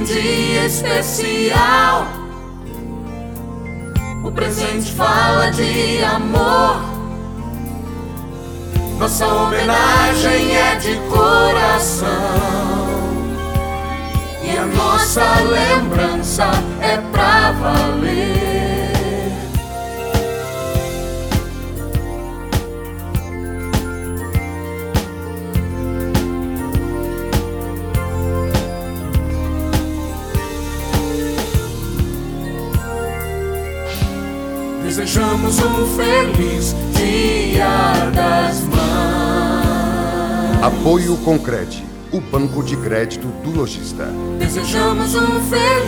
um dia especial. O presente fala de amor. Nossa homenagem é de coração. E a nossa lembrança Desejamos um feliz Dia das Mães. Apoio Concrete, o banco de crédito do lojista. Desejamos um feliz